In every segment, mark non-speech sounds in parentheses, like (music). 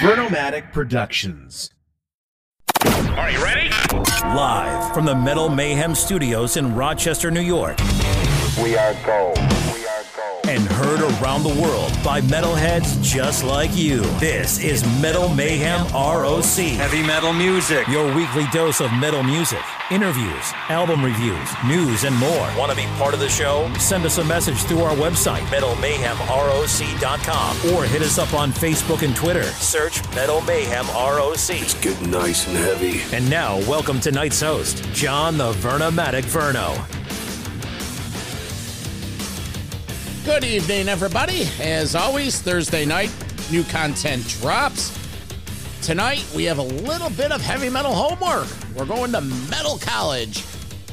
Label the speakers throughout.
Speaker 1: Vernomatic Productions.
Speaker 2: Are you ready?
Speaker 3: Live from the Metal Mayhem Studios in Rochester, New York.
Speaker 4: We are gold. We are gold.
Speaker 3: And heard around the world by metalheads just like you. This is Metal Mayhem ROC.
Speaker 5: Heavy metal music.
Speaker 3: Your weekly dose of metal music, interviews, album reviews, news, and more. Want to be part of the show? Send us a message through our website, metalmayhemroc.com, or hit us up on Facebook and Twitter. Search Metal Mayhem ROC.
Speaker 6: It's getting nice and heavy.
Speaker 3: And now, welcome tonight's host, John the Vernomatic Verno.
Speaker 7: Good evening, everybody. As always, Thursday night, new content drops. Tonight, we have a little bit of heavy metal homework. We're going to Metal College.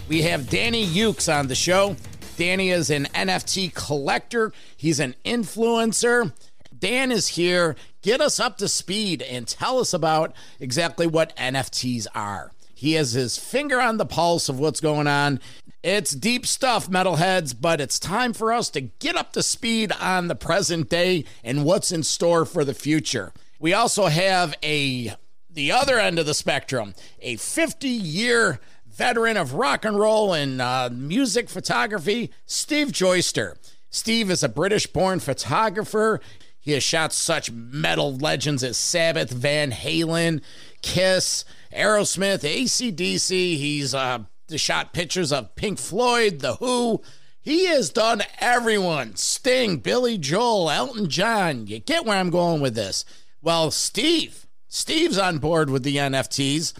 Speaker 7: We have Danny Ukes on the show. Danny is an NFT collector, he's an influencer. Dan is here. Get us up to speed and tell us about exactly what NFTs are. He has his finger on the pulse of what's going on. It's deep stuff, metalheads, but it's time for us to get up to speed on the present day and what's in store for the future. We also have a the other end of the spectrum, a 50 year veteran of rock and roll and uh, music photography, Steve Joester. Steve is a British born photographer. He has shot such metal legends as Sabbath, Van Halen, Kiss, Aerosmith, ACDC. He's uh, shot pictures of Pink Floyd, The Who. He has done everyone Sting, Billy Joel, Elton John. You get where I'm going with this. Well, Steve, Steve's on board with the NFTs.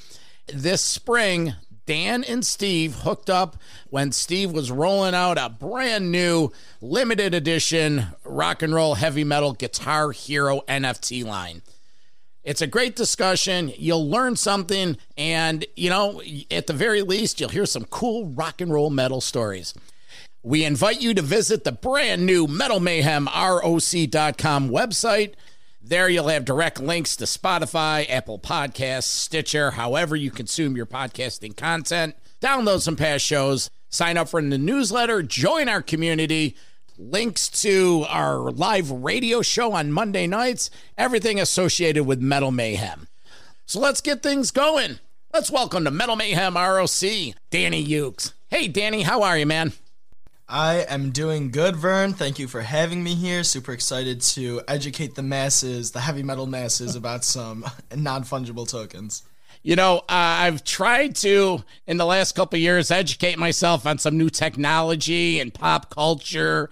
Speaker 7: This spring, Dan and Steve hooked up when Steve was rolling out a brand new limited edition rock and roll heavy metal Guitar Hero NFT line. It's a great discussion. You'll learn something, and you know, at the very least, you'll hear some cool rock and roll metal stories. We invite you to visit the brand new MetalMayhemROC.com website. There you'll have direct links to Spotify, Apple Podcasts, Stitcher, however you consume your podcasting content. Download some past shows, sign up for the newsletter, join our community links to our live radio show on Monday nights, everything associated with Metal Mayhem. So let's get things going. Let's welcome to Metal Mayhem ROC, Danny Ukes. Hey, Danny, how are you, man?
Speaker 8: I am doing good, Vern. Thank you for having me here. Super excited to educate the masses, the heavy metal masses, about some non fungible tokens.
Speaker 7: You know, uh, I've tried to, in the last couple years, educate myself on some new technology and pop culture.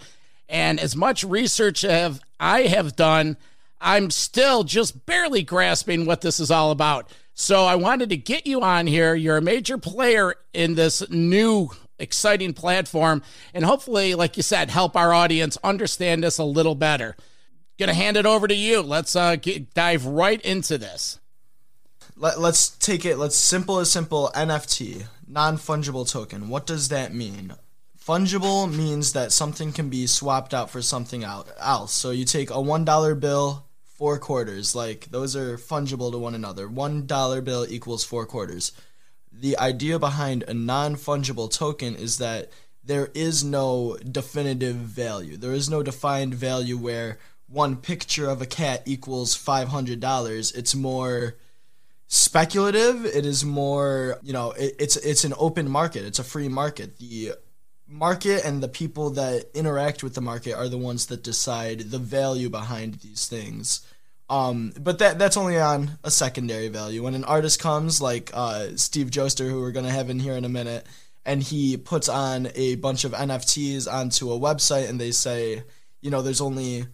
Speaker 7: And as much research have I have done, I'm still just barely grasping what this is all about. So I wanted to get you on here. You're a major player in this new exciting platform and hopefully like you said help our audience understand this a little better gonna hand it over to you let's uh get, dive right into this
Speaker 8: let, us take it let's simple as simple nft non-fungible token. What does that mean? Fungible means that something can be swapped out for something else. So you take a one dollar bill four quarters like those are fungible to one another. One dollar bill equals four quarters. The idea behind a non-fungible token is that there is no definitive value. There is no defined value where one picture of a cat equals $500 it's more speculative. It is more, you know, it, it's it's an open market. It's a free market. The market and the people that interact with the market are the ones that decide the value behind these things. Um, but that that's only on a secondary value. When an artist comes, like uh, Steve Joester, who we're gonna have in here in a minute, and he puts on a bunch of NFTs onto a website, and they say, you know, there's only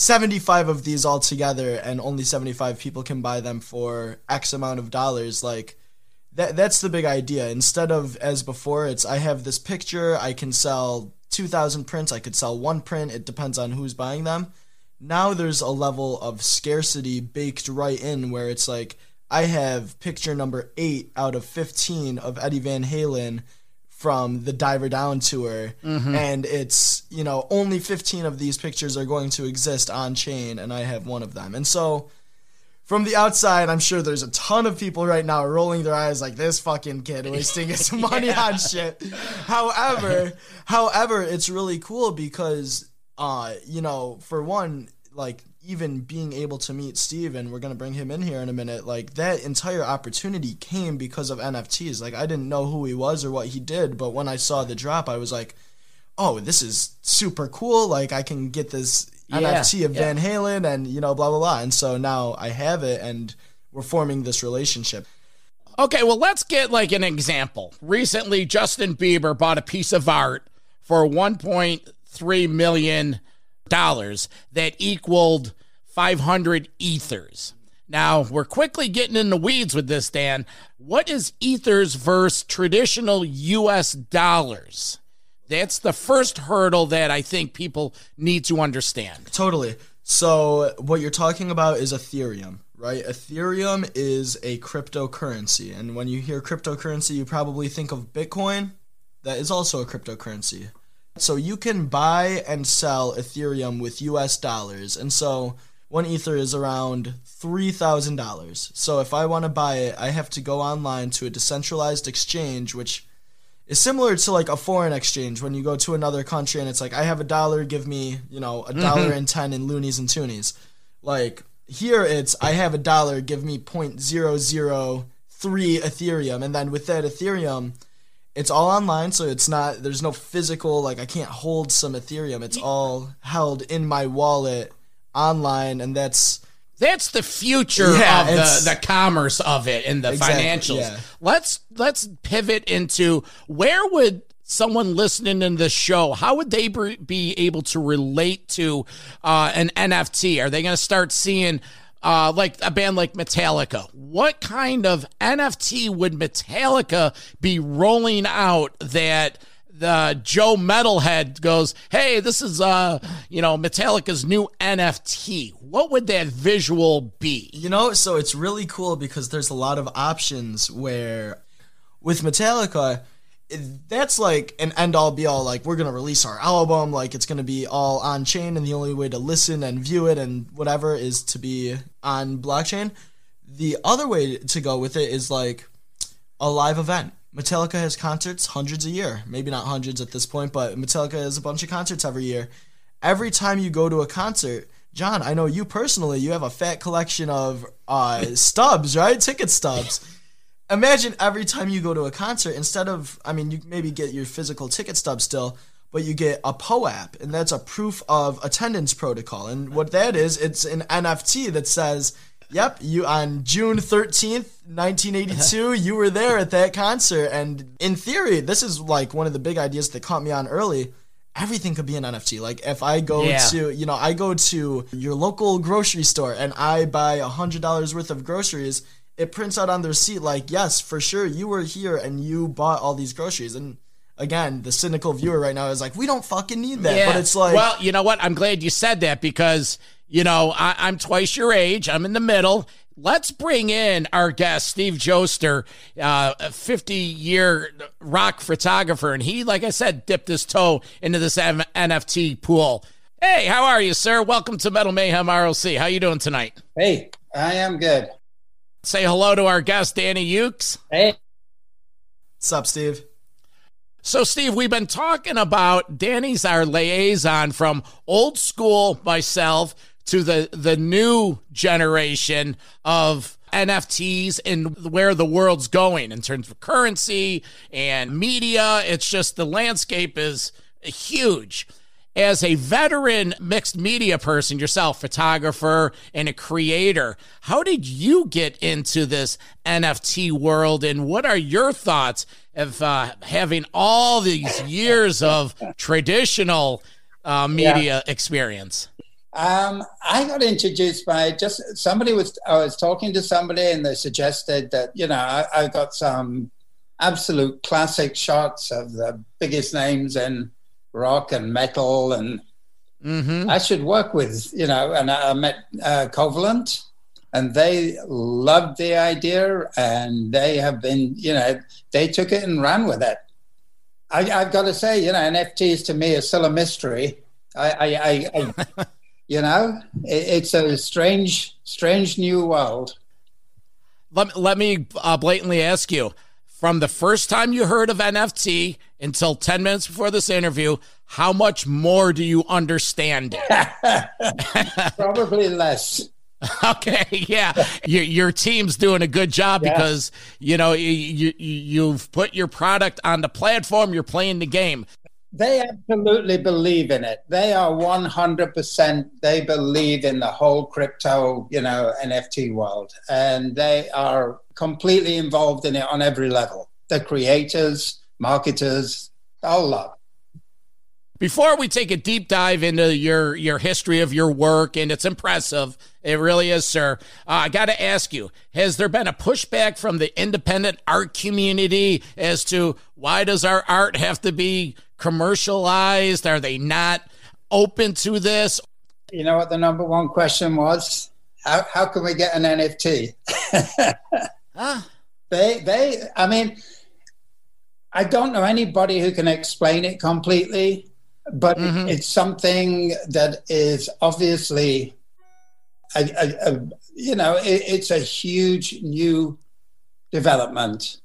Speaker 8: 75 of these all together and only 75 people can buy them for x amount of dollars like that that's the big idea. Instead of as before it's i have this picture i can sell 2000 prints i could sell one print it depends on who's buying them. Now there's a level of scarcity baked right in where it's like i have picture number 8 out of 15 of eddie van halen from the Diver Down tour, mm-hmm. and it's you know only 15 of these pictures are going to exist on chain, and I have one of them, and so. From the outside, I'm sure there's a ton of people right now rolling their eyes like this fucking kid (laughs) wasting his money yeah. on shit. However, (laughs) however, it's really cool because uh, you know, for one, like even being able to meet Steve and we're going to bring him in here in a minute like that entire opportunity came because of NFTs like I didn't know who he was or what he did but when I saw the drop I was like oh this is super cool. Like I can get this
Speaker 7: Yeah,
Speaker 8: NFT of
Speaker 7: yeah.
Speaker 8: Van Halen and you know blah blah blah. And so now I have it and we're forming this relationship.
Speaker 7: Okay, well, let's get like an example. Recently, Justin Bieber bought a piece of art for $1.3 million that equaled 500 ethers. Now, we're quickly getting in the weeds with this, Dan. What is ethers versus traditional US dollars? That's the first hurdle that I think people need to understand.
Speaker 8: Totally. So what you're talking about is Ethereum, right? Ethereum is a cryptocurrency, and when you hear cryptocurrency, you probably think of Bitcoin. That is also a cryptocurrency. So you can buy and sell Ethereum with US dollars, and so one ether is around $3,000. So if I want to buy it, I have to go online to a decentralized exchange, which is similar to like a foreign exchange when you go to another country and it's like I have a dollar, give me you know a dollar mm-hmm. and ten in loonies and toonies. Like here, it's I have a dollar, give me point zero zero three Ethereum, and then with that Ethereum, it's all online, so it's not there's no physical like I can't hold some Ethereum. It's all held in my wallet online, and that's
Speaker 7: That's the future
Speaker 8: Yeah,
Speaker 7: of the, the commerce of it and the
Speaker 8: Exactly,
Speaker 7: financials.
Speaker 8: yeah.
Speaker 7: Let's let's pivot into where would someone listening in the show how would they be be able to relate to uh, an NFT? Are they going to start seeing uh, like a band like Metallica? What kind of NFT would Metallica be rolling out that? The Joe Metalhead goes, "Hey, this is uh, you know, Metallica's new NFT. What would that visual be?"
Speaker 8: You know, so it's really cool because there's a lot of options where with Metallica, that's like an end all be all. Like, we're to release our album, like, it's to be all on chain, and the only way to listen and view it and whatever is to be on blockchain. The other way to go with it is like a live event. Metallica has concerts hundreds a year. Maybe not hundreds at this point, but Metallica has a bunch of concerts every year. Every time you go to a concert, John, I know you personally, you have a fat collection of uh, (laughs) stubs, right? Ticket stubs. Imagine every time you go to a concert, instead of, I mean, you maybe get your physical ticket stub still, but you get a POAP, and that's a proof of attendance protocol. And what that is, it's an NFT that says, Yep, you on June 13th, 1982, uh-huh. you were there at that concert. And in theory, this is like one of the big ideas that caught me on early. Everything could be an NFT. Like if I go
Speaker 7: Yeah.
Speaker 8: to, you know, I go to your local grocery store and I buy a hundred dollars worth of groceries, it prints out on the receipt like, yes, for sure, you were here and you bought all these groceries. And again, the cynical viewer right now is like, we don't fucking need that. But it's like,
Speaker 7: well, you know what? I'm glad you said that because you know I, I'm twice your age. I'm in the middle. Let's bring in our guest, Steve Joester, uh, a 50 year rock photographer. And he, like I said, dipped his toe into this M- NFT pool. Hey, how are you, sir? Welcome to Metal Mayhem ROC. How you doing tonight?
Speaker 9: Hey, I am good.
Speaker 7: Say hello to our guest, Danny Ukes.
Speaker 9: Hey,
Speaker 8: what's up, Steve?
Speaker 7: So, Steve, we've been talking about Danny's our liaison from old school myself to the the new generation of NFTs and where the world's going in terms of currency and media. It's just the landscape is huge. As a veteran mixed media person yourself, photographer and a creator, how did you get into this NFT world and what are your thoughts of uh, having all these years of traditional uh, media experience?
Speaker 9: Um, I got introduced by just somebody was. I was talking to somebody, and they suggested that you know I, I got some absolute classic shots of the biggest names in rock and metal, and
Speaker 7: Mm-hmm.
Speaker 9: I should work with you know. And I met uh, Covalent, and they loved the idea, and they have been you know they took it and ran with it. I, I've got to say, you know, NFTs to me is still a mystery. I, I, I, I (laughs) you know, it, it's a strange, strange new world.
Speaker 7: Let, let me uh, blatantly ask you from the first time you heard of NFT until 10 minutes before this interview, how much more do you understand it? (laughs) (laughs)
Speaker 9: Probably less.
Speaker 7: Okay, yeah, your, your team's doing a good job
Speaker 9: Yeah.
Speaker 7: because you know you, you you've put your product on the platform. You're playing the game.
Speaker 9: They absolutely believe in it. They are 100%, they believe in the whole crypto, you know, NFT world. And they are completely involved in it on every level. The creators, marketers, the whole lot.
Speaker 7: Before we take a deep dive into your your history of your work, and it's impressive, it really is, sir. Uh, I got to ask you: Has there been a pushback from the independent art community as to why does our art have to be commercialized? Are they not open to this?
Speaker 9: You know what the number one question was? How, how can we get an NFT?
Speaker 7: Ah, (laughs)
Speaker 9: They, they, I mean, I don't know anybody who can explain it completely, but
Speaker 7: Mhm.
Speaker 9: it's something that is obviously, a, a, a, you know, it, it's a huge new development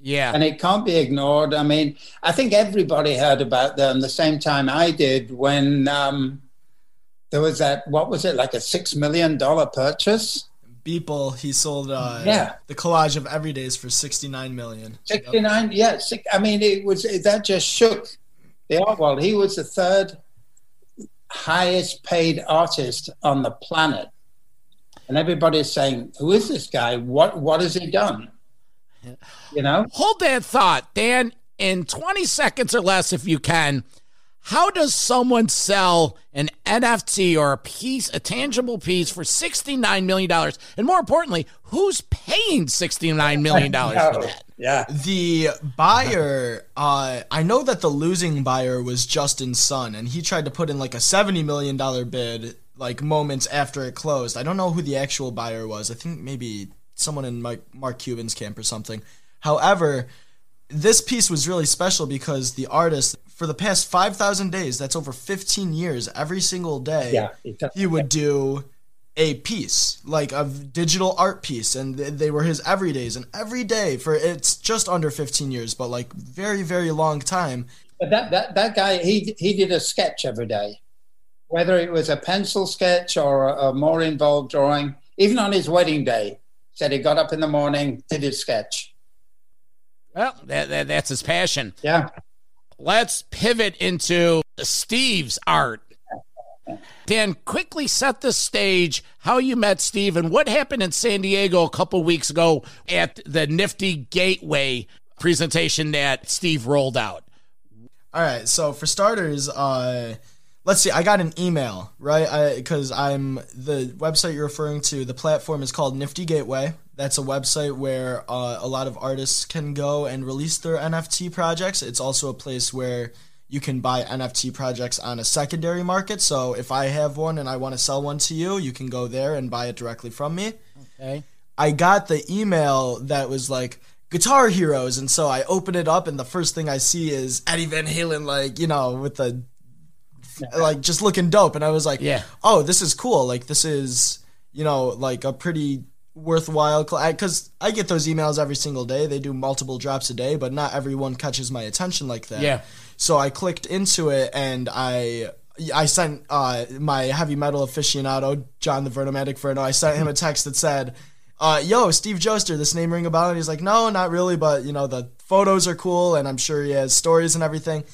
Speaker 7: yeah.
Speaker 9: and it can't be ignored. I mean, I think everybody heard about them the same time I did when um, there was that, what was it, like a $6 million purchase?
Speaker 8: Beeple, he sold uh,
Speaker 9: Yeah.
Speaker 8: the collage of everydays for 69 million.
Speaker 9: 69 yeah six, i mean it was that just shook the art world he was the third highest paid artist on the planet and everybody's saying who is this guy what what has he done (laughs) you know
Speaker 7: Hold that thought, Dan. In 20 seconds or less, if you can, how does someone sell an NFT or a piece, a tangible piece, for $69 million? And more importantly, who's paying $69 million for (laughs) that?
Speaker 9: yeah
Speaker 8: The buyer, uh, I know that the losing buyer was Justin Sun, and he tried to put in like a $70 million bid like moments after it closed. I don't know who the actual buyer was. I think maybe someone in Mike, Mark Cuban's camp or something. However, this piece was really special because the artist, for the past 5,000 days, that's over 15 years, every single day,
Speaker 9: Yeah, he
Speaker 8: would do a piece, like a digital art piece, and they were his everydays. And every day for it's just under 15 years, but like very, very long time.
Speaker 9: but that, that that guy he he did a sketch every day whether it was a pencil sketch or a, a more involved drawing even on his wedding day said he got up in the morning did his sketch
Speaker 7: Well, that, that, that's his passion.
Speaker 9: yeah
Speaker 7: Let's pivot into Steve's art. Dan, quickly set the stage how you met Steve and what happened in San Diego a couple weeks ago at the Nifty Gateway presentation that Steve rolled out.
Speaker 8: All right, so for starters, uh, let's see. I got an email, right? Because I'm the website you're referring to. The platform is called Nifty Gateway. That's a website where uh, a lot of artists can go and release their NFT projects. It's also a place where you can buy NFT projects on a secondary market. So if I have one and I want to sell one to you, you can go there and buy it directly from me.
Speaker 7: Okay.
Speaker 8: I got the email that was like Guitar Heroes, and so I open it up, and the first thing I see is Eddie Van Halen, like you know, with the (laughs) like just looking dope, and I was like,
Speaker 7: Yeah.
Speaker 8: oh, this is cool. Like this is you know like a pretty worthwhile because I get those emails every single day. They do multiple drops a day, but not everyone catches my attention like that.
Speaker 7: Yeah.
Speaker 8: So I clicked into it and I I sent uh, my heavy metal aficionado John the Vernomatic Verno. I sent him a text that said, uh, "Yo, Steve Joester, this name ring a bell?" And he's like, "No, not really, but you know the photos are cool, and I'm sure he has stories and everything."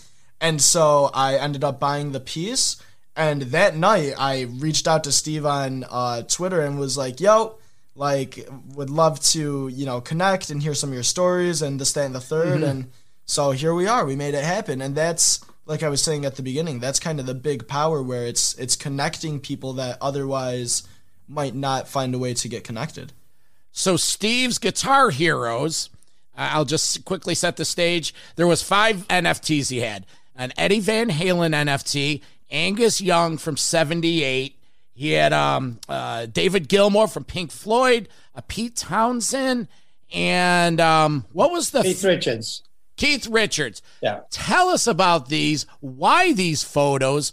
Speaker 8: And so I ended up buying the piece. And that night, I reached out to Steve on uh, Twitter and was like, "Yo." Like, would love to, you know, connect and hear some of your stories and this, that, and the 3rd And so here we are. We made it happen, and that's like I was saying at the beginning. That's kind of the big power where it's it's connecting people that otherwise might not find a way to get connected.
Speaker 7: So Steve's Guitar Heroes, I'll just quickly set the stage. There was five NFTs he had. An Eddie Van Halen NFT, Angus Young from 78. He had um, uh, David Gilmour from Pink Floyd, a Pete Townshend, and um, what was the
Speaker 9: keith richards
Speaker 7: Keith Richards.
Speaker 9: yeah
Speaker 7: Tell us about these, why these photos,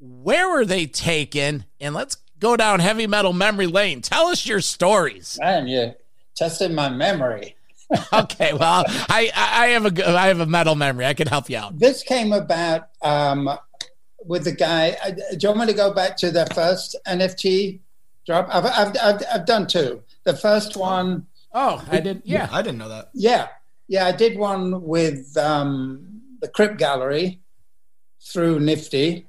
Speaker 7: where were they taken, and let's go down heavy metal memory lane. Tell us your stories.
Speaker 9: man you tested my memory (laughs) (laughs)
Speaker 7: okay, well, I I have a g- I have a metal memory. I can help you out.
Speaker 9: This came about um, with the guy. uh, Do you want me to go back to the first NFT drop? I've, I've, I've, I've done two. The first one,
Speaker 7: Oh, I did. Yeah.
Speaker 8: I didn't know that.
Speaker 9: yeah, yeah, I did one with um, the Crypt Gallery through Nifty.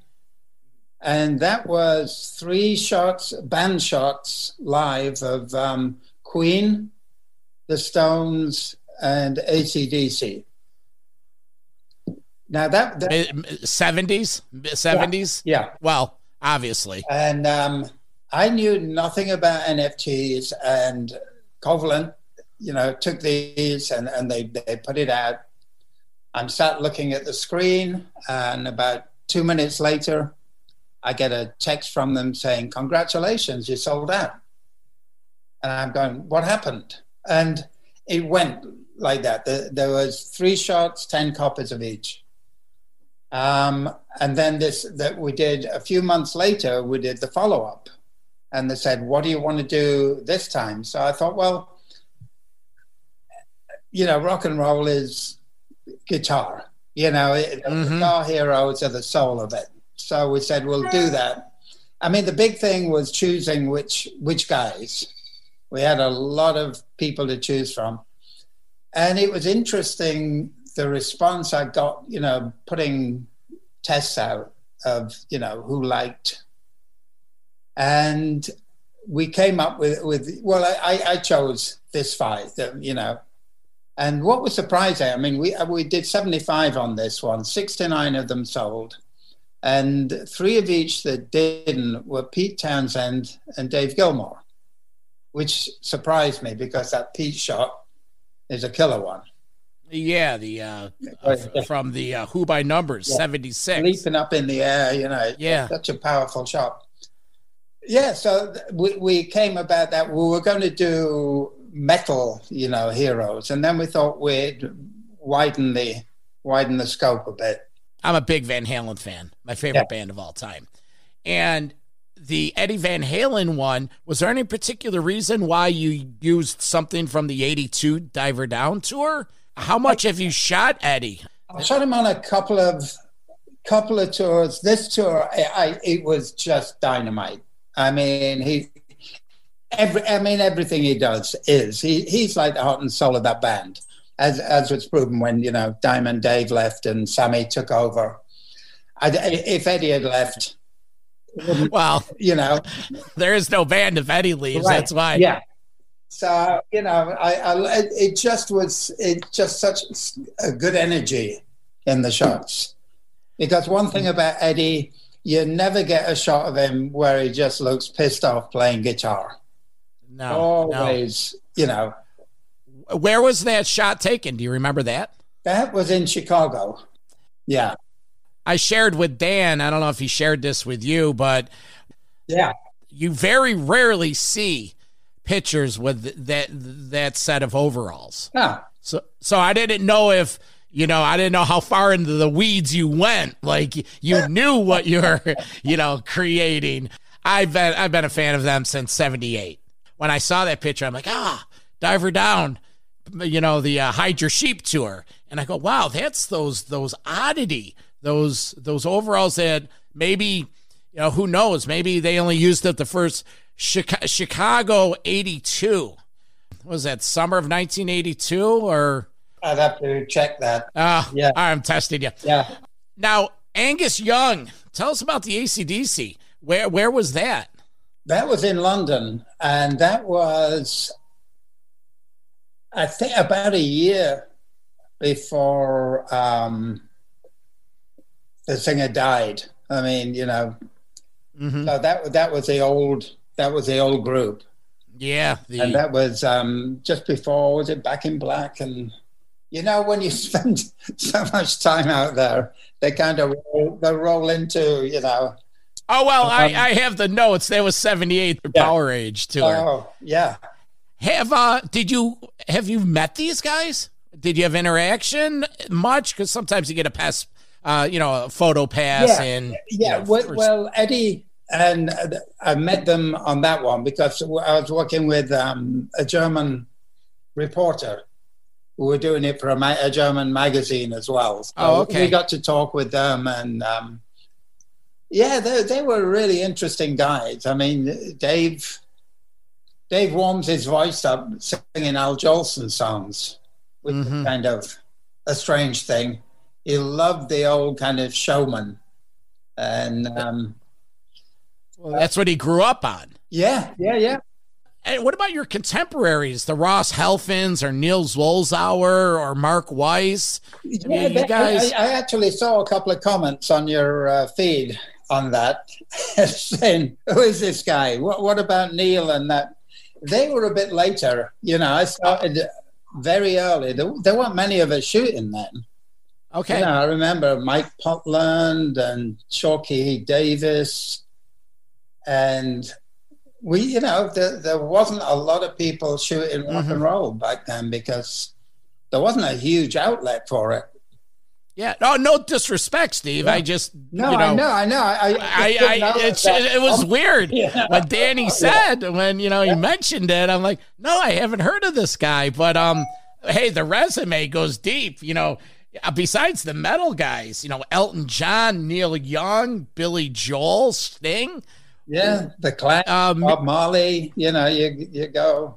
Speaker 9: And that was three shots, band shots live of um, Queen, the Stones, and ACDC. Now that, that
Speaker 7: Seventies, seventies.
Speaker 9: yeah,
Speaker 7: Well, obviously.
Speaker 9: and um, I knew nothing about NFTs, and Covalent, you know, took these and, and they, they put it out. I'm sat looking at the screen, and about two minutes later, I get a text from them saying, Congratulations, you sold out. And I'm going, What happened? And it went like that. There, there was three shots, 10 copies of each. Um, and then this that we did a few months later, we did the follow up, and they said, "What do you want to do this time?" So I thought, well, you know, rock and roll is guitar. You know, it,
Speaker 7: Mhm.
Speaker 9: guitar heroes are the soul of it. So we said, we'll do that. I mean, the big thing was choosing which which guys. We had a lot of people to choose from, and it was interesting the response I got. You know, putting tests out of you know who liked, and we came up with with well, I, I chose this fight, you know, and what was surprising, I mean, we uh, we did seventy five on this one. Sixty nine of them sold. And three of each that didn't were Pete Townshend and Dave Gilmour, which surprised me because that Pete shot is a killer one.
Speaker 7: Yeah, the uh, uh, from the uh, Who by Numbers
Speaker 9: Yeah.
Speaker 7: seventy six.
Speaker 9: Leaping up in the air, you know,
Speaker 7: Yeah.
Speaker 9: such a powerful shot. Yeah, so th- we, we came about that. We were going to do metal, you know, heroes, and then we thought we'd widen the widen the scope a bit.
Speaker 7: I'm a big Van Halen fan, my favorite
Speaker 9: Yeah.
Speaker 7: band of all time. And the Eddie Van Halen one, was there any particular reason why you used something from the 82 Diver Down tour? How much have you shot Eddie?
Speaker 9: I shot him on a couple of couple of tours. This tour, I, I it was just dynamite. I mean, he every I mean everything he does is he he's like the heart and soul of that band, as as was proven when you know Diamond Dave left and Sammy took over. I, if Eddie had left,
Speaker 7: Well,
Speaker 9: you know,
Speaker 7: there is no band if Eddie leaves.
Speaker 9: Right.
Speaker 7: That's why.
Speaker 9: Yeah. So you know, I, I it just was it just such a good energy in the shots. Because one thing about Eddie, you never get a shot of him where he just looks pissed off playing guitar.
Speaker 7: No, no.
Speaker 9: Always, you know,
Speaker 7: Where was that shot taken? Do you remember that?
Speaker 9: that was in Chicago. Yeah,
Speaker 7: I shared with Dan. I don't know if he shared this with you, but
Speaker 9: yeah,
Speaker 7: you very rarely see pitchers with that that set of overalls.
Speaker 9: yeah.
Speaker 7: So so I didn't know if you know I didn't know how far into the weeds you went. Like you knew what you're you know creating. I've been I've been a fan of them since '78. When I saw that picture, I'm like ah, diver down. You know the uh, hide your sheep tour, and I go wow, that's those those oddity those those overalls that maybe you know who knows? Maybe they only used it the first Chica- Chicago '82 was that summer of 1982 or?
Speaker 9: I'd have to check that.
Speaker 7: uh
Speaker 9: Yeah.
Speaker 7: i'm testing you.
Speaker 9: Yeah,
Speaker 7: now angus young tell us about the acdc where where was that?
Speaker 9: That was in London, and that was, I think, about a year before um, the singer died. I mean, you know,
Speaker 7: Mhm.
Speaker 9: so that that was the old that was the old group,
Speaker 7: yeah the
Speaker 9: and that was um, just before was it Back in Black, and you know when you (laughs) spend so much time out there, they kind of roll, they roll into you know.
Speaker 7: oh well I,
Speaker 9: Um,
Speaker 7: I have the notes that was 78 the
Speaker 9: Yeah.
Speaker 7: Powerage tour
Speaker 9: Oh yeah,
Speaker 7: have uh did you have you met these guys did you have interaction much because sometimes you get a pass uh you know a photo pass
Speaker 9: Yeah.
Speaker 7: and
Speaker 9: Yeah,
Speaker 7: you know,
Speaker 9: well, well, Eddie and uh, I met them on that one because I was working with um, a German reporter, We were doing it for a, ma- a German magazine as well. So
Speaker 7: Oh, okay.
Speaker 9: We got to talk with them, and um, yeah, they they were really interesting guys. I mean, Dave Dave warms his voice up singing Al Jolson songs, which
Speaker 7: Mhm.
Speaker 9: is kind of a strange thing. He loved the old kind of showman, and um,
Speaker 7: That's what he grew up on.
Speaker 9: yeah, yeah, yeah.
Speaker 7: And what about your contemporaries, the Ross Halfins or Neil Zlozower or Mark Weiss?
Speaker 9: Yeah,
Speaker 7: you
Speaker 9: that-
Speaker 7: guys-
Speaker 9: I, I actually saw a couple of comments on your uh, feed on that, (laughs) saying, "Who is this guy? What, what about Neil and that?" They were a bit later. You know, I started very early. There, there weren't many of us shooting then.
Speaker 7: Okay.
Speaker 9: You know, I remember Mike Putland and Chalkie Davies, and we, you know, there, there wasn't a lot of people shooting rock
Speaker 7: Mm-hmm.
Speaker 9: and roll back then because there wasn't a huge outlet for it.
Speaker 7: Yeah. No, no disrespect, Steve. I just
Speaker 9: No,
Speaker 7: you know,
Speaker 9: I know, I know. I,
Speaker 7: I, I, it's,
Speaker 9: that-
Speaker 7: it was weird
Speaker 9: Yeah.
Speaker 7: when Danny said when you know he mentioned it. I'm like, no, I haven't heard of this guy. But um, hey, the resume goes deep. You know, besides the metal guys, you know, Elton John, Neil Young, Billy Joel, Sting.
Speaker 9: Yeah, the Clash,
Speaker 7: Um,
Speaker 9: Bob Marley. You know, you you go.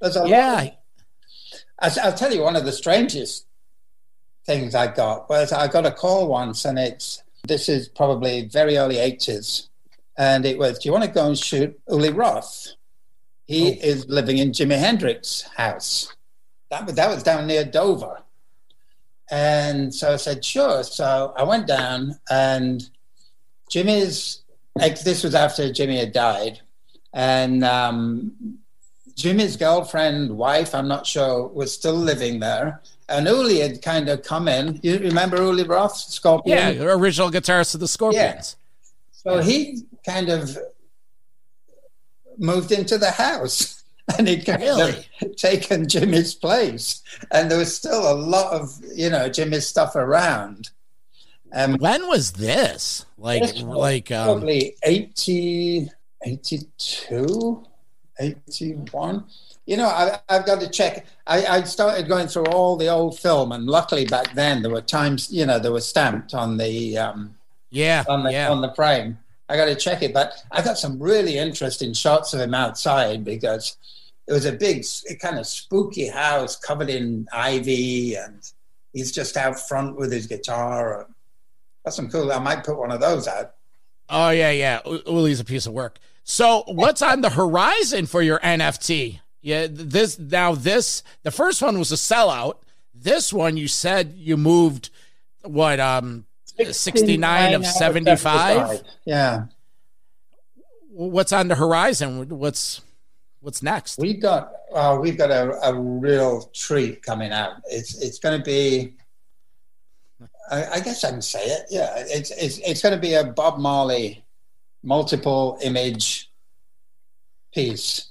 Speaker 9: There's a
Speaker 7: Yeah.
Speaker 9: lot. I'll tell you one of the strangest things I got was I got a call once, and it's this is probably very early eighties, and it was, "Do you want to go and shoot Uli Roth? He is living in Jimi Hendrix's house. That was that was down near Dover." And so I said, sure. So I went down, and Jimi's, ex- this was after Jimi had died, and um, Jimi's girlfriend, wife, I'm not sure, was still living there. And Uli had kind of come in. You remember Uli Roth, Scorpion?
Speaker 7: Yeah, the original guitarist of the Scorpions. Yeah.
Speaker 9: So he kind of moved into the house. (laughs) And he'd (laughs)
Speaker 7: Really? (laughs)
Speaker 9: taken Jimi's place. And there was still a lot of, you know, Jimi's stuff around. Um,
Speaker 7: When was this? Like,
Speaker 9: This was
Speaker 7: like, um,
Speaker 9: probably 80, 82, 81. You know, I, I've got to check. I, I started going through all the old film, and luckily back then there were times, you know, they were stamped on the um,
Speaker 7: yeah,
Speaker 9: on the
Speaker 7: yeah.
Speaker 9: on the frame. I got to check it, but I got some really interesting shots of him outside because it was a big, kind of spooky house covered in ivy, and he's just out front with his guitar. That's some cool. I might put one of those out.
Speaker 7: Oh yeah, yeah. Uli's a piece of work. So what's on the horizon for your NFT? Yeah, this now this the first one was a sellout. This one you said you moved what um 69 of 75.
Speaker 9: Yeah,
Speaker 7: What's on the horizon? What's what's next?
Speaker 9: We've got uh, we've got a, a real treat coming out. It's it's going to be. I, I guess I can say it. Yeah, it's it's it's going to be a Bob Marley multiple image piece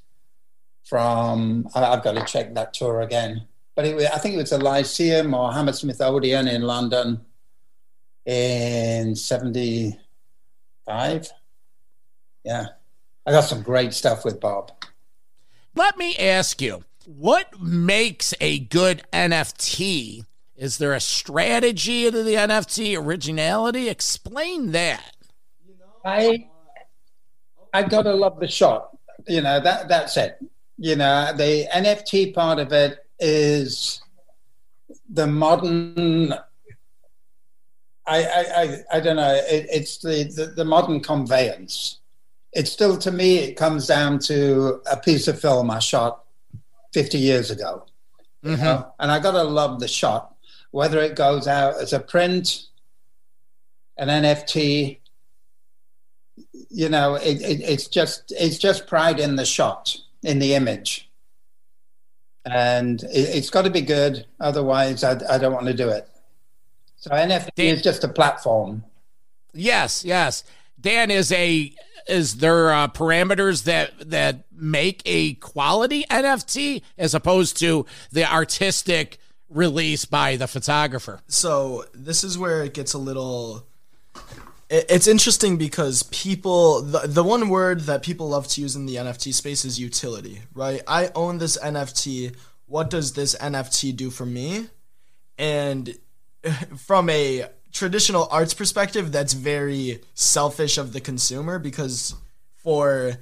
Speaker 9: from. I've got to check that tour again, but it, I think it was the Lyceum or Hammersmith Odeon in London in '75. Yeah, I got some great stuff with Bob.
Speaker 7: Let me ask you, what makes a good NFT? Is there a strategy to the NFT originality? Explain that.
Speaker 9: I I gotta love the shot. You know that that's it. You know the NFT part of it is the modern. I I I, I don't know. It, it's the, the the modern conveyance. It's still to me. It comes down to a piece of film I shot fifty years ago. you mm-hmm. know? and I gotta love the shot, whether it goes out as a print, an NFT. You know, it, it, it's just it's just pride in the shot, in the image, and it, it's got to be good. Otherwise, I, I don't want to do it. So NFT
Speaker 7: Dan-
Speaker 9: is just a platform.
Speaker 7: Yes, yes. Dan is a is there uh, parameters that that make a quality NFT as opposed to the artistic release by the photographer.
Speaker 8: So this is where it gets a little. It's interesting because people, the, the one word that people love to use in the NFT space is utility, right? I own this NFT. what does this NFT do for me? And (laughs) from a traditional arts perspective, that's very selfish of the consumer because for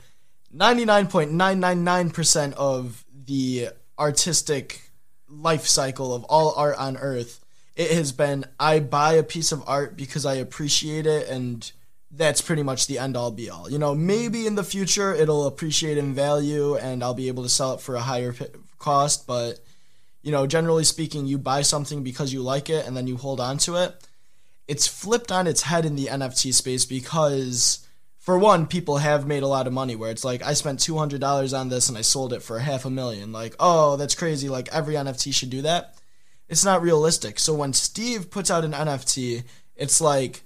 Speaker 8: 99.999% of the artistic life cycle of all art on earth, it has been I buy a piece of art because I appreciate it and that's pretty much the end all be all. You know, maybe in the future it'll appreciate in value and I'll be able to sell it for a higher cost, but you know, generally speaking, you buy something because you like it and then you hold on to it. It's flipped on its head in the NFT space because for one, people have made a lot of money where it's like I spent two hundred dollars on this and I sold it for half a million. Like, oh, that's crazy. Like every NFT should do that. It's not realistic. So when Steve puts out an NFT, it's like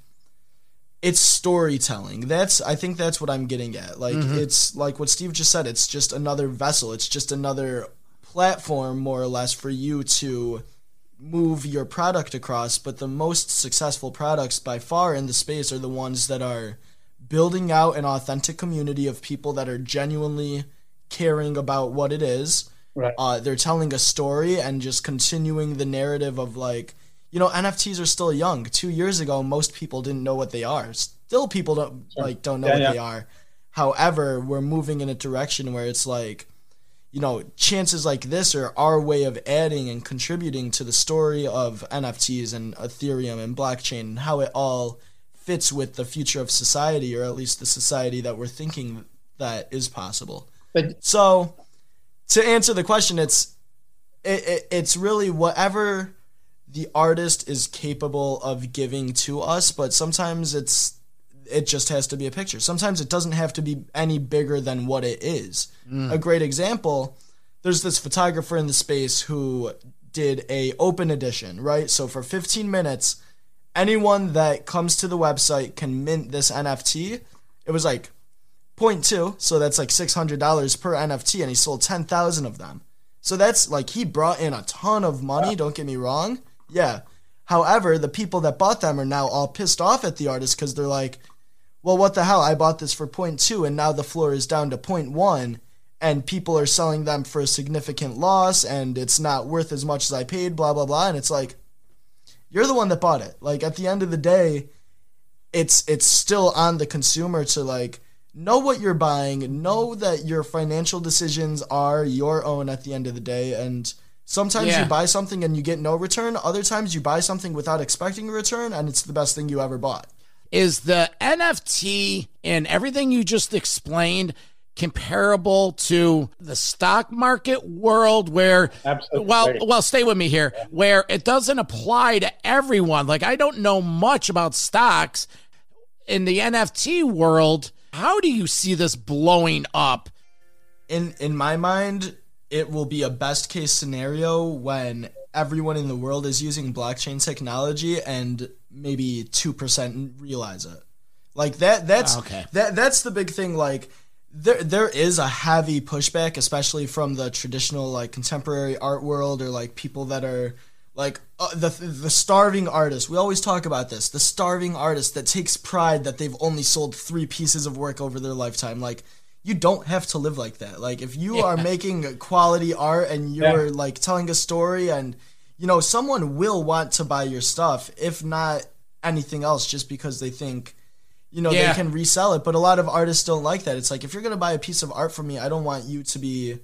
Speaker 8: it's storytelling. That's I think that's what I'm getting at. Like mm-hmm. it's like what Steve just said. It's just another vessel. It's just another platform, more or less, for you to move your product across. But the most successful products by far in the space are the ones that are building out an authentic community of people that are genuinely caring about what it is.
Speaker 9: Right.
Speaker 8: Uh, they're telling a story and just continuing the narrative of like, you know, NFTs are still young. Two years ago, most people didn't know what they are. Still, people don't sure. like don't know yeah, what yeah. they are. However, we're moving in a direction where it's like, you know, chances like this are our way of adding and contributing to the story of NFTs and Ethereum and blockchain and how it all fits with the future of society, or at least the society that we're thinking that is possible. But so, to answer the question, it's it, it, it's really whatever the artist is capable of giving to us, but sometimes it's it just has to be a picture. Sometimes it doesn't have to be any bigger than what it is. Mm. A great example, there's this photographer in the space who did a open edition, right? So for 15 minutes, anyone that comes to the website can mint this NFT. It was like 0.2, so that's like $600 per NFT, and he sold 10,000 of them. So that's like he brought in a ton of money, don't get me wrong. Yeah. However, the people that bought them are now all pissed off at the artist because they're like, well, what the hell? I bought this for 0.2 and now the floor is down to 0.1 and people are selling them for a significant loss and it's not worth as much as I paid, blah, blah, blah. And it's like, you're the one that bought it. Like at the end of the day, it's it's still on the consumer to like know what you're buying, know that your financial decisions are your own at the end of the day and sometimes yeah. you buy something and you get no return, other times you buy something without expecting a return and it's the best thing you ever bought.
Speaker 7: Is the NFT and everything you just explained comparable to the stock market world where Absolutely. well well stay with me here where it doesn't apply to everyone. Like I don't know much about stocks in the NFT world. How do you see this blowing up?
Speaker 8: In in my mind it will be a best case scenario when everyone in the world is using blockchain technology and maybe 2% realize it like that that's okay. that that's the big thing like there there is a heavy pushback, especially from the traditional like contemporary art world or like people that are like uh, the the starving artist. We always talk about this. The starving artist that takes pride that they've only sold three pieces of work over their lifetime. Like you don't have to live like that. Like if you yeah. are making quality art and you're yeah. like telling a story and you know someone will want to buy your stuff if not anything else just because they think you know yeah. they can resell it. But a lot of artists don't like that. It's like if you're going to buy a piece of art from me i don't want you to be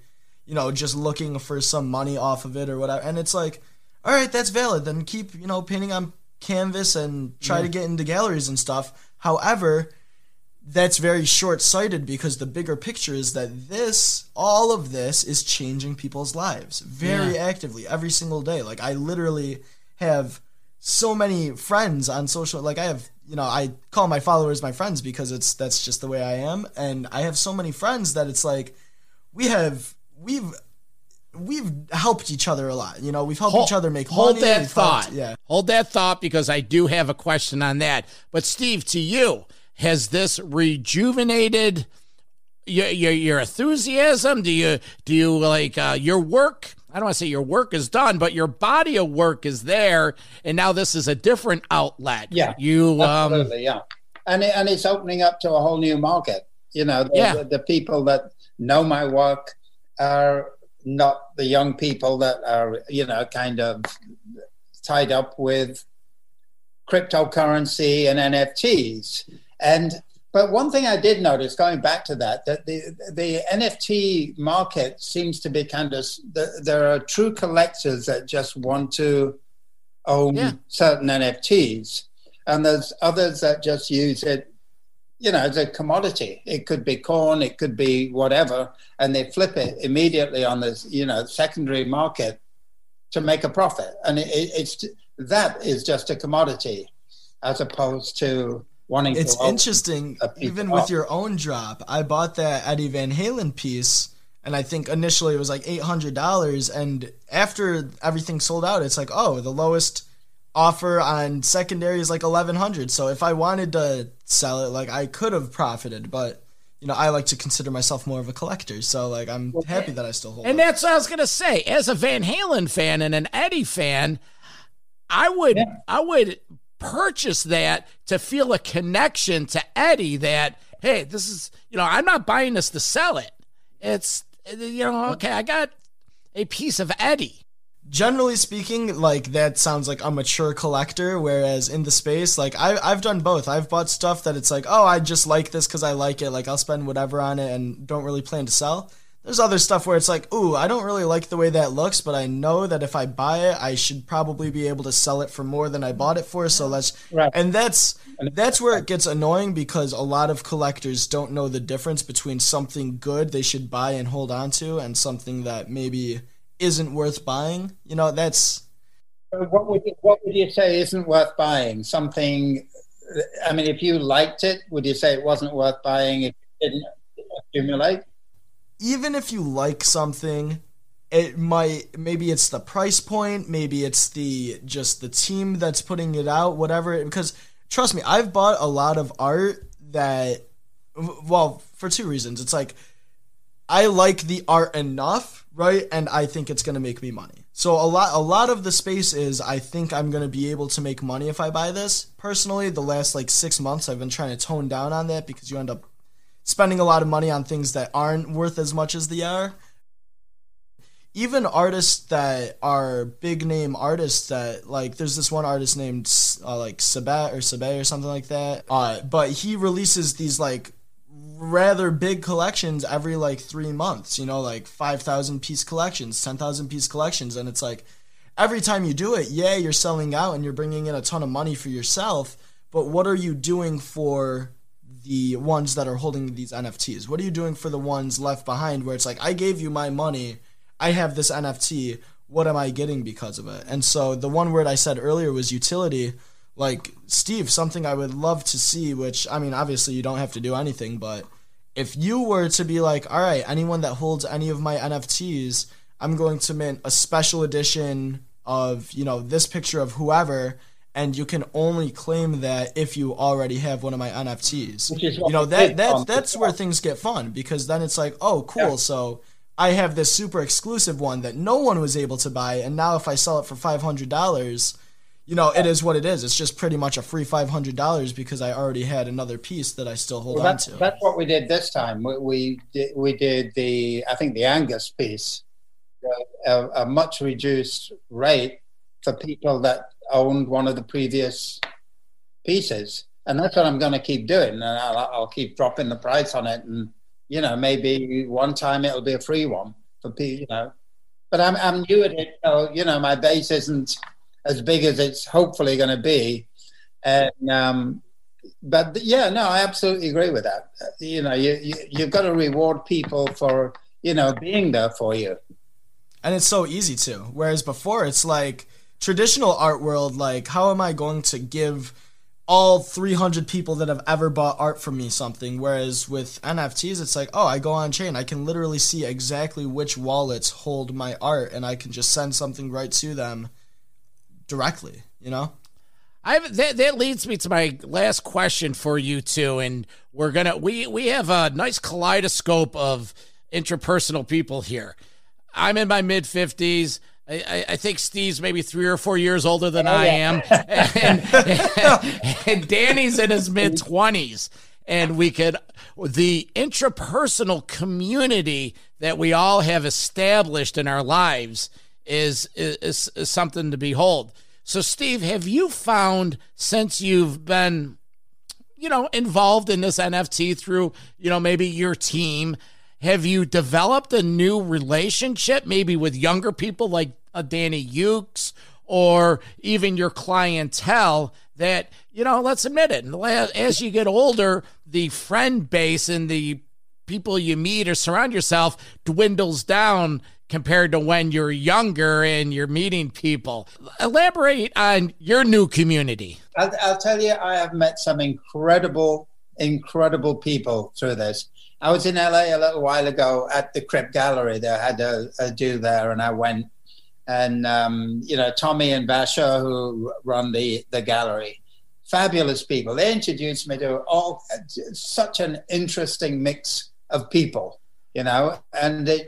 Speaker 8: you know just looking for some money off of it or whatever. And it's like all right that's valid. Then keep you know painting on canvas and try yeah. to get into galleries and stuff. However that's very short-sighted because the bigger picture is that this all of this is changing people's lives very yeah. actively every single day like i literally have so many friends on social like i have you know, I call my followers my friends because it's that's just the way I am, and I have so many friends that it's like we have we've we've helped each other a lot. You know, we've helped hold, each other make
Speaker 7: hold
Speaker 8: money.
Speaker 7: that thought. Helped, yeah, hold that thought because I do have a question on that. But Steve, to you, has this rejuvenated your your, your enthusiasm? Do you do you like uh, your work? I don't want to say your work is done, but your body of work is there, and now this is a different outlet.
Speaker 9: Yeah,
Speaker 7: you
Speaker 9: um, absolutely, um, yeah, and it, and it's opening up to a whole new market. You know, the,
Speaker 7: yeah.
Speaker 9: the, the people that know my work are not the young people that are, you know, kind of tied up with cryptocurrency and NFTs. And but one thing I did notice, going back to that, that the the NFT market seems to be kind of there are true collectors that just want to own yeah. certain NFTs, and there's others that just use it, you know, as a commodity. It could be corn, it could be whatever, and they flip it immediately on this, you know, secondary market to make a profit, and it, it's that is just a commodity, as opposed to wanting
Speaker 8: it's interesting even with your own drop i bought that eddie van halen piece and i think initially it was like $800 and after everything sold out it's like oh the lowest offer on secondary is like 1100 so if i wanted to sell it like i could have profited but you know i like to consider myself more of a collector so like i'm okay. happy that i still hold it.
Speaker 7: and that's what i was gonna say as a van halen fan and an eddie fan i would yeah. i would purchase that to feel a connection to Eddie that, hey, this is, you know, I'm not buying this to sell it. It's, you know, okay, I got a piece of Eddie.
Speaker 8: Generally speaking, like that sounds like a mature collector, whereas in the space, like I, I've done both. I've bought stuff that it's like, oh, I just like this because I like it. Like I'll spend whatever on it and don't really plan to sell. There's other stuff where it's like, ooh, I don't really like the way that looks, but I know that if I buy it, I should probably be able to sell it for more than I bought it for. So let's, right. and that's that's where it gets annoying because a lot of collectors don't know the difference between something good they should buy and hold on to and something that maybe isn't worth buying. You know, that's.
Speaker 9: What would you, what would you say isn't worth buying? Something. I mean, if you liked it, would you say it wasn't worth buying if it didn't accumulate?
Speaker 8: Even if you like something, it might maybe it's the price point, maybe it's the just the team that's putting it out, whatever. Because trust me, I've bought a lot of art that, well, for two reasons. It's like I like the art enough, right, and I think it's gonna make me money. So a lot, a lot of the space is I think I'm gonna be able to make money if I buy this. Personally, the last like six months, I've been trying to tone down on that because you end up spending a lot of money on things that aren't worth as much as they are. Even artists that are big name artists that like there's this one artist named uh, like Sabat or Sabat or something like that. Uh, but he releases these like rather big collections every like three months. You know, like five thousand piece collections, ten thousand piece collections, and it's like every time you do it, yeah, you're selling out and you're bringing in a ton of money for yourself. But what are you doing for the ones that are holding these NFTs? What are you doing for the ones left behind where it's like, I gave you my money, I have this NFT, what am I getting because of it? And so the one word I said earlier was utility. Like, Steve, something I would love to see, which, I mean, obviously you don't have to do anything, but if you were to be like, all right, anyone that holds any of my NFTs, I'm going to mint a special edition of, you know, this picture of whoever and you can only claim that if you already have one of my NFTs. You know that that that's where things get fun because then it's like, oh, cool. Yeah. So I have this super exclusive one that no one was able to buy, and now if I sell it for five hundred dollars, you know, it is what it is. It's just pretty much a free five hundred dollars because I already had another piece that I still hold
Speaker 9: well,
Speaker 8: on to.
Speaker 9: That's what we did this time. We we did, we did the I think the Angus piece, uh, a, a much reduced rate for people that owned one of the previous pieces. And that's what I'm going to keep doing. And I'll, I'll keep dropping the price on it. And, you know, maybe one time it'll be a free one for people, you know. But I'm, I'm new at it. So, you know, my base isn't as big as it's hopefully going to be. And, um, but yeah, no, I absolutely agree with that. You know, you, you, you've got to reward people for, you know, being there for you.
Speaker 8: And it's so easy to. Whereas before, it's like, traditional art world, like how am I going to give all 300 people that have ever bought art from me something? Whereas with NFTs, it's like, oh, I go on chain, I can literally see exactly which wallets hold my art, and I can just send something right to them directly. You know.
Speaker 7: I that that leads me to my last question for you two, and we're gonna we we have a nice kaleidoscope of interpersonal people here. I'm in my mid fifties. I, I, think Steve's maybe three or four years older than oh, I am, (laughs) and, and, (laughs) and, Danny's in his mid twenties. and we could the intrapersonal community that we all have established in our lives is is, is something to behold. So, Steve, have you found since you've been, you know, involved in this NFT through, you know, maybe your team, have you developed a new relationship, maybe with younger people like uh, Danny Ukes or even your clientele that, you know, let's admit it, as you get older, the friend base and the people you meet or surround yourself dwindles down compared to when you're younger and you're meeting people. Elaborate on your new community.
Speaker 9: I'll, I'll, tell you, I have met some incredible, incredible people through this. I was in LA a little while ago at the Crypt Gallery. They had a, a do there, and I went and um, you know Tommy and Basha who run the the gallery, fabulous people. They introduced me to all such an interesting mix of people, you know, and they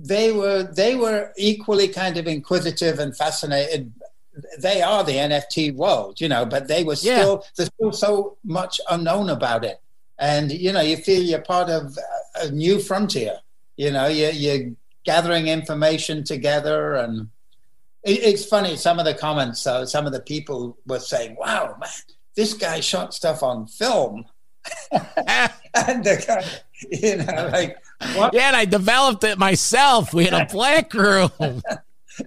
Speaker 9: they were they were equally kind of inquisitive and fascinated. They are the NFT world, you know, but they were still yeah. there's still so much unknown about it, and you know you feel you're part of a new frontier. You know, you you gathering information together and it, it's funny some of the comments though some of the people were saying wow man this guy shot stuff on film. (laughs) And the guy you know like
Speaker 7: what? yeah and i developed it myself. We had a black room (laughs)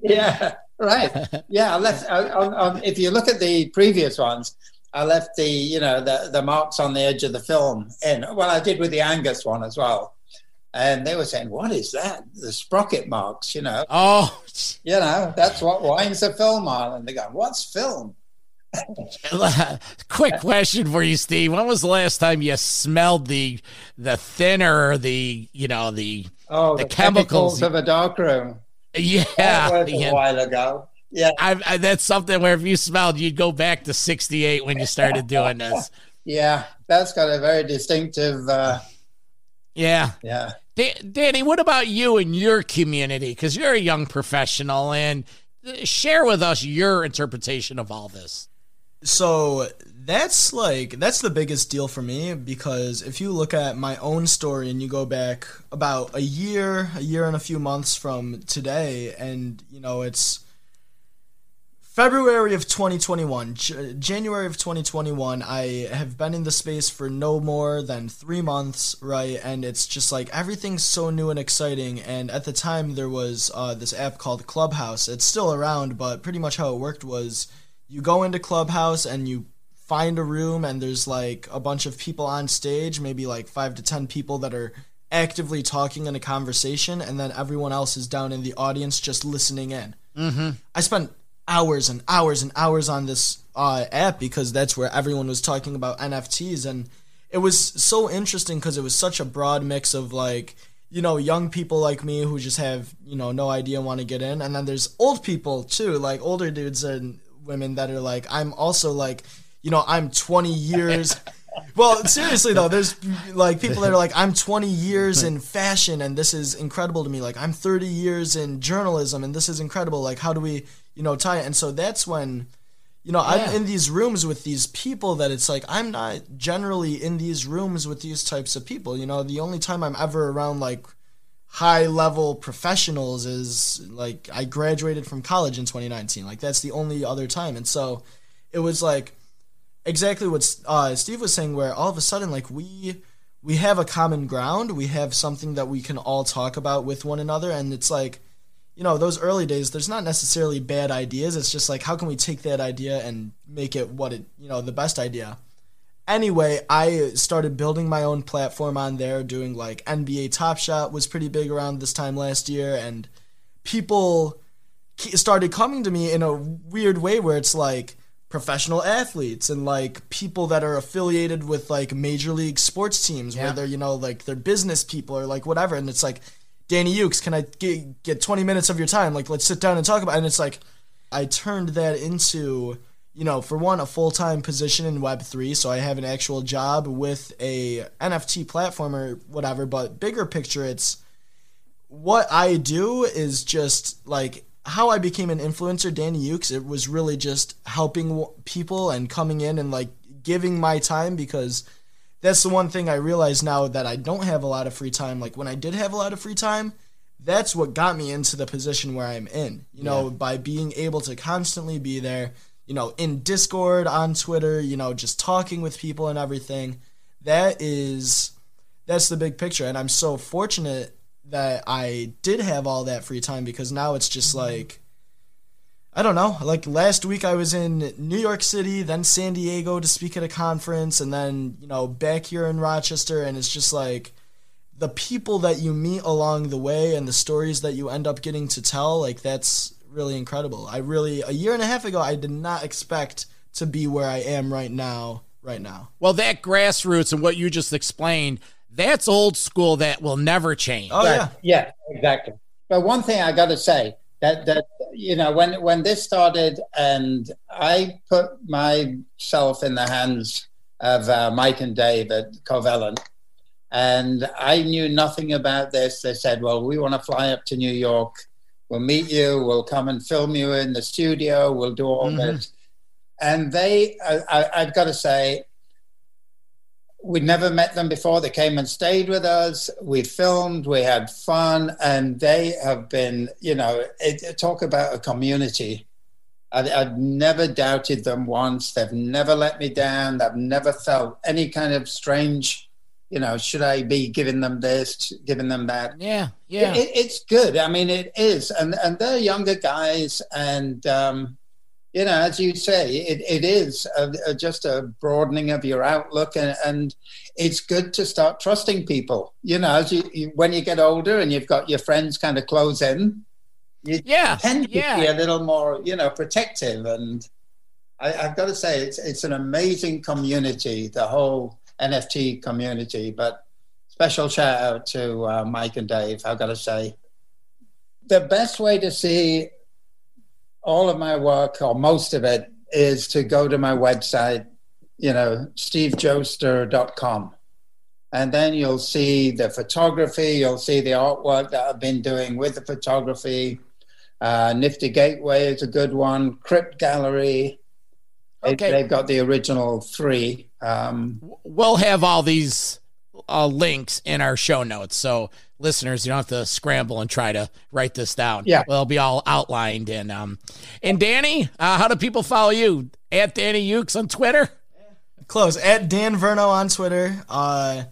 Speaker 9: yeah right. Yeah let's uh, um, if you look at the previous ones I left the, you know, the, the marks on the edge of the film in. Well, I did with the Angus one as well and they were saying, "What is that? The sprocket marks?" You know.
Speaker 7: Oh,
Speaker 9: you know that's what wines are film on, and they go, "What's film?" (laughs)
Speaker 7: Quick question for you, Steve. When was the last time you smelled the the thinner, the you know the
Speaker 9: oh the, the chemicals. chemicals of a darkroom?
Speaker 7: Yeah,
Speaker 9: that yeah. a while ago. Yeah,
Speaker 7: I, I, that's something where if you smelled, you'd go back to '68 when you started doing this. (laughs)
Speaker 9: yeah, that's got a very distinctive. Uh,
Speaker 7: yeah.
Speaker 9: Yeah.
Speaker 7: Danny, what about you and your community? Because you're a young professional and uh, share with us your interpretation of all this.
Speaker 8: So that's like that's the biggest deal for me because if you look at my own story and you go back about a year, a year and a few months from today, and you know it's February of 2021, J- January of 2021, I have been in the space for no more than three months, right? And it's just like everything's so new and exciting. And at the time, there was uh, this app called Clubhouse. It's still around, but pretty much how it worked was you go into Clubhouse and you find a room, and there's like a bunch of people on stage, maybe like five to 10 people that are actively talking in a conversation, and then everyone else is down in the audience just listening in.
Speaker 7: Mm-hmm.
Speaker 8: I spent hours and hours and hours on this uh, app because that's where everyone was talking about NFTs, and it was so interesting because it was such a broad mix of like you know young people like me who just have you know no idea want to get in, and then there's old people too, like older dudes and women that are like I'm also like you know I'm 20 years. (laughs) well, seriously though, there's like people that are like, I'm 20 years in fashion and this is incredible to me. Like I'm 30 years in journalism and this is incredible. Like how do we, you know, tie? And so that's when, you know, yeah. I'm in these rooms with these people that it's like I'm not generally in these rooms with these types of people. You know, the only time I'm ever around like high level professionals is like I graduated from college in 2019. Like that's the only other time. And so it was like exactly what uh, Steve was saying, where all of a sudden, like we we have a common ground, we have something that we can all talk about with one another, and it's like, you know, those early days, there's not necessarily bad ideas. It's just like, how can we take that idea and make it what it, you know, the best idea. Anyway, I started building my own platform on there, doing like NBA Top Shot was pretty big around this time last year, and people started coming to me in a weird way where it's like professional athletes and like people that are affiliated with like major league sports teams yeah. where they're you know like they're business people or like whatever and it's like Danny Ukes can I get, get 20 minutes of your time like let's sit down and talk about it. and it's like I turned that into you know for one a full-time position in web3 so I have an actual job with a NFT platform or whatever but bigger picture it's what I do is just like how I became an influencer, Danny Ukes, it was really just helping people and coming in and like giving my time because that's the one thing I realize now that I don't have a lot of free time. Like when I did have a lot of free time, that's what got me into the position where I'm in. You know, yeah. by being able to constantly be there, you know, in Discord, on Twitter, you know, just talking with people and everything. That is that's the big picture and I'm so fortunate that I did have all that free time because now it's just mm-hmm. like I don't know. Like last week, I was in New York City, then San Diego to speak at a conference, and then you know back here in Rochester, and it's just like the people that you meet along the way and the stories that you end up getting to tell. Like that's really incredible. I really a year and a half ago, I did not expect to be where I am right now. Right now.
Speaker 7: Well, that grassroots and what you just explained, that's old school. That will never change.
Speaker 8: Oh yeah,
Speaker 9: yeah, exactly. But one thing I got to say that that you know when when this started and I put myself in the hands of uh, Mike and Dave at Covalent, and I knew nothing about this. They said, "Well, we want to fly up to New York. We'll meet you. We'll come and film you in the studio. We'll do all mm-hmm. this." And they, I, I've got to say, we'd never met them before. They came and stayed with us. We filmed, we had fun, and they have been, you know, it, talk about a community. I, have never doubted them once. They've never let me down. They've never felt any kind of strange, you know, should I be giving them this, giving them that?
Speaker 7: Yeah, yeah.
Speaker 9: It, it's good. I mean, it is, and and they're younger guys, and um, you know, as you say, it, it is a, a, just a broadening of your outlook, and, and, it's good to start trusting people. You know, as you, you, when you get older and you've got your friends kind of close in, you
Speaker 7: yeah,
Speaker 9: tend to
Speaker 7: yeah.
Speaker 9: be a little more, you know, protective. And I, have got to say, it's it's an amazing community, the whole NFT community. But special shout out to uh, Mike and Dave. I've got to say, the best way to see all of my work, or most of it, is to go to my website, you know, stevejoester.com. And then you'll see the photography, you'll see the artwork that I've been doing with the photography. Uh, Nifty Gateway is a good one, Crypt Gallery. Okay. They've got the original three. Um,
Speaker 7: we'll have all these uh, links in our show notes. So listeners, you don't have to scramble and try to write this down.
Speaker 9: Yeah,
Speaker 7: well, it'll be all outlined. And um, and Danny, uh, how do people follow you? At Danny Ukes on Twitter.
Speaker 8: Close at Dan Verno on Twitter. Uh,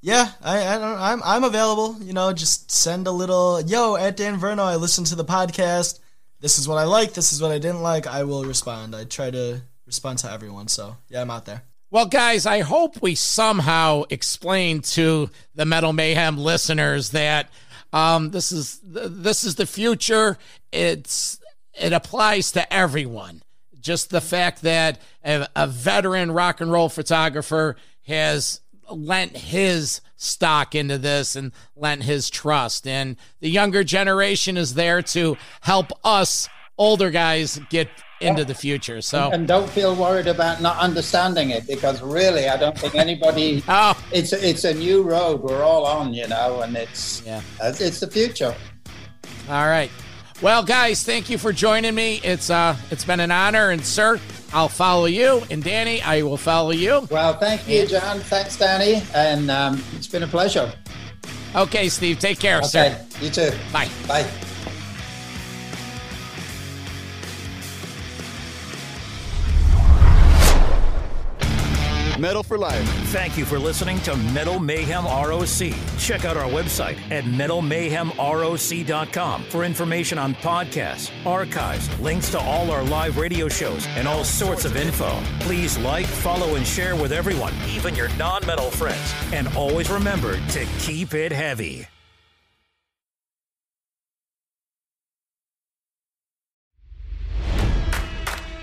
Speaker 8: yeah, I, I don't, I'm I'm available. You know, just send a little yo at Dan Verno. I listened to the podcast. This is what I like. This is what I didn't like. I will respond. I try to respond to everyone. So yeah, I'm out there.
Speaker 7: Well, guys, I hope we somehow explain to the Metal Mayhem listeners that um, this is this is the future. It's it applies to everyone. Just the fact that a, a veteran rock and roll photographer has lent his stock into this and lent his trust, and the younger generation is there to help us older guys get into the future. So
Speaker 9: and, don't feel worried about not understanding it because really, I don't think anybody. (laughs) oh. it's a, it's a new road we're all on, you know, and it's yeah, it's the future.
Speaker 7: All right. Well, guys, thank you for joining me. It's uh, it's been an honor, and sir, I'll follow you, and Danny, I will follow you.
Speaker 9: Well, thank you, John. Thanks, Danny, and um, it's been a pleasure.
Speaker 7: Okay, Steve. Take care,
Speaker 9: okay.
Speaker 7: sir.
Speaker 9: You too.
Speaker 7: Bye.
Speaker 9: Bye.
Speaker 10: Metal for Life.
Speaker 3: Thank you for listening to Metal Mayhem ROC. Check out our website at metalmayhemroc.com for information on podcasts, archives, links to all our live radio shows, and all sorts of info. Please like, follow, and share with everyone, even your non metal friends. And always remember to keep it heavy.